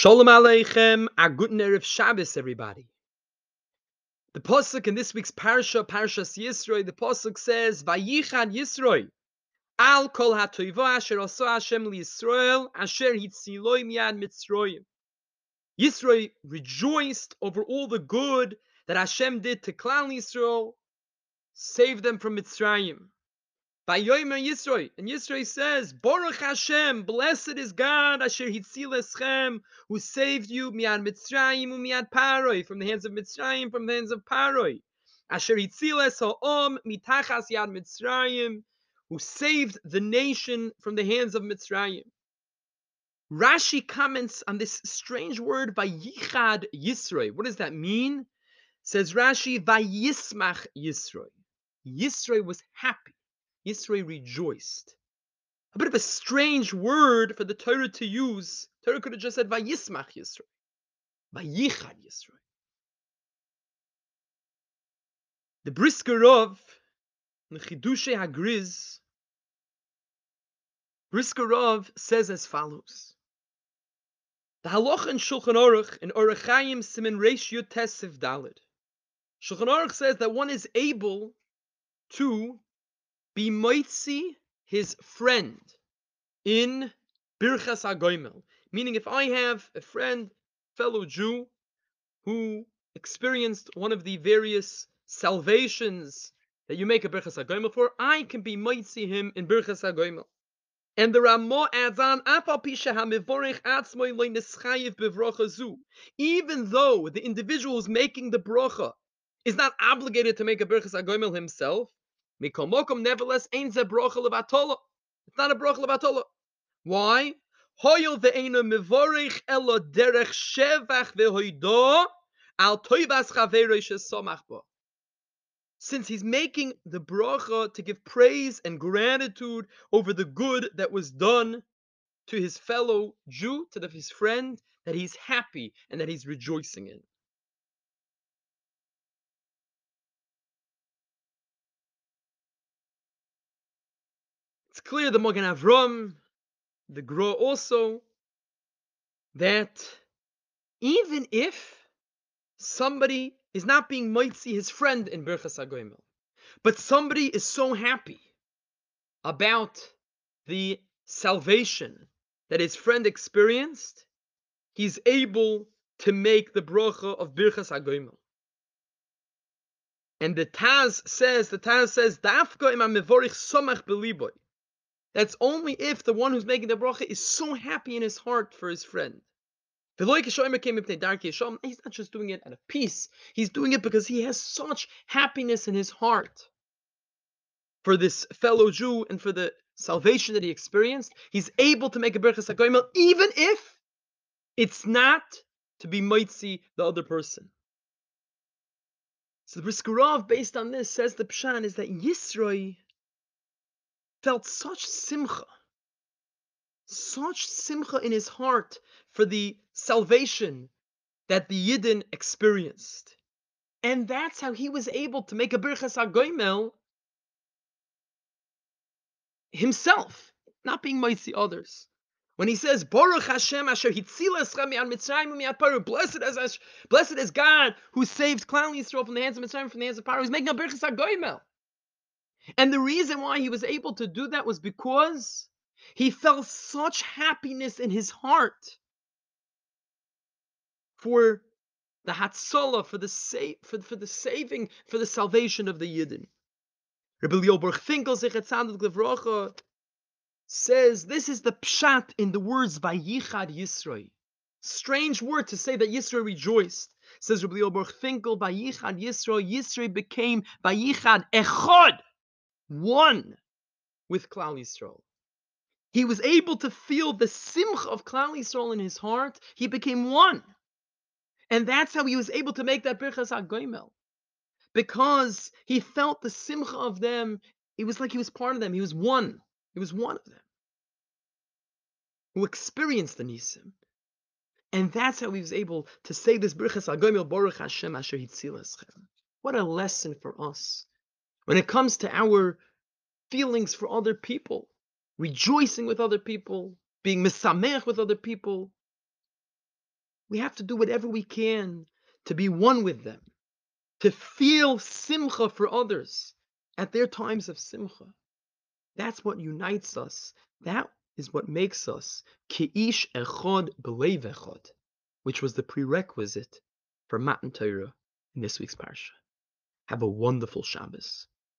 Shalom Aleichem, a guten Erev Shabbos, everybody. The pasuk in this week's parsha, Parshas Yisroi, the pasuk says, "Vayichad Yisroi, al kol hatoiva asher asa Hashem liyisrael, asher hitziloi miyad Mitzroyim." Yisroi rejoiced over all the good that Hashem did to Klal Yisrael, saved them from Mitzrayim. By Yomer Yisroi, and Yisroi says, Baruch Hashem, blessed is God, Asher Hitzil Eschem, who saved you, Miad Mitzrayim, Miad Paroi, from the hands of Mitzrayim, from the hands of Paroi. Asher Hitzil Ha'om, Mitachas Yad Mitzrayim, who saved the nation from the hands of Mitzrayim. Rashi comments on this strange word, Vayichad Yisroi. What does that mean? Says Rashi, Vayismach Yisroi. Yisroi was happy. Yisroi rejoiced. A bit of a strange word for the Torah to use. Torah could have just said Vayismach Yisroi. Vayichad Yisroi. The Brisker Rov the Chidushe Hagriz, Brisker Rov says as follows. The halacha in Shulchan Aruch in Orach Chaim Simin Reish Yud Tesiv Dalid. Shulchan Aruch says that one is able to be moitzi his friend in Birchas HaGoimel. Meaning, if I have a friend, fellow Jew, who experienced one of the various salvations that you make a Birchas HaGoimel for, I can be moitzi him in Birchas HaGoimel. And the Ramah adds on, even though the individual who's making the bracha is not obligated to make a Birchas HaGoimel himself, Mikol mokom, nevertheless, ain't ze brocha levatola. It's not a brocha levatola. Why? Hoyel ve'enu mevorich elo derech shevach ve'hoido al toivas chaverei shesomach. Since he's making the bracha to give praise and gratitude over the good that was done to his fellow Jew, to his friend, that he's happy and that he's rejoicing in. It's clear the Mogen Avram, the Gro also, that even if somebody is not being mitzi his friend in Birchas HaGoimel, but somebody is so happy about the salvation that his friend experienced, he's able to make the bracha of Birchas HaGoimel. And the Taz says, the Taz says, Dafka im mevorich somach beliboy. That's only if the one who's making the bracha is so happy in his heart for his friend. He's not just doing it out of peace. He's doing it because he has such happiness in his heart for this fellow Jew and for the salvation that he experienced. He's able to make a berachas hagoyimel even if it's not to be mitzi the other person. So the Briskerov, based on this, says the Pshan is that Yisroi felt such simcha, such simcha in his heart for the salvation that the Yidden experienced. And that's how he was able to make a Birchas HaGoimel himself, not being mighty others. When he says, Baruch Hashem Asher Hitzileschem Mi'ad Mitzrayim Mi'ad Paru, blessed is, blessed is God who saved Klal Yisrael from the hands of Mitzrayim, from the hands of Paru, he's making a Birchas HaGoimel. And the reason why he was able to do that was because he felt such happiness in his heart for the Hatzalah, for the sa- for, for the saving, for the salvation of the Yidden. Rabbi Lioberg Finkel Gevrocha says this is the pshat in the words Vayichad Yisroi. Strange word to say that Yisroi rejoiced. Says Rabbi Lioberg Finkel, Vayichad Yisroi, Yisroi became Vayichad Echad one with Klal Yisrael. He was able to feel the simcha of Klal Yisrael in his heart. He became one. And that's how he was able to make that Birchas HaGoimel. Because he felt the simcha of them. It was like he was part of them. He was one. He was one of them. Who experienced the Nisim. And that's how he was able to say this Birchas Baruch Hashem Asher. What a lesson for us when it comes to our feelings for other people, rejoicing with other people, being misamech with other people, We have to do whatever we can to be one with them, to feel simcha for others at their times of simcha. That's what unites us. That is what makes us ki'ish echod belev echod, which was the prerequisite for Matan Torah in this week's parsha. Have a wonderful Shabbos.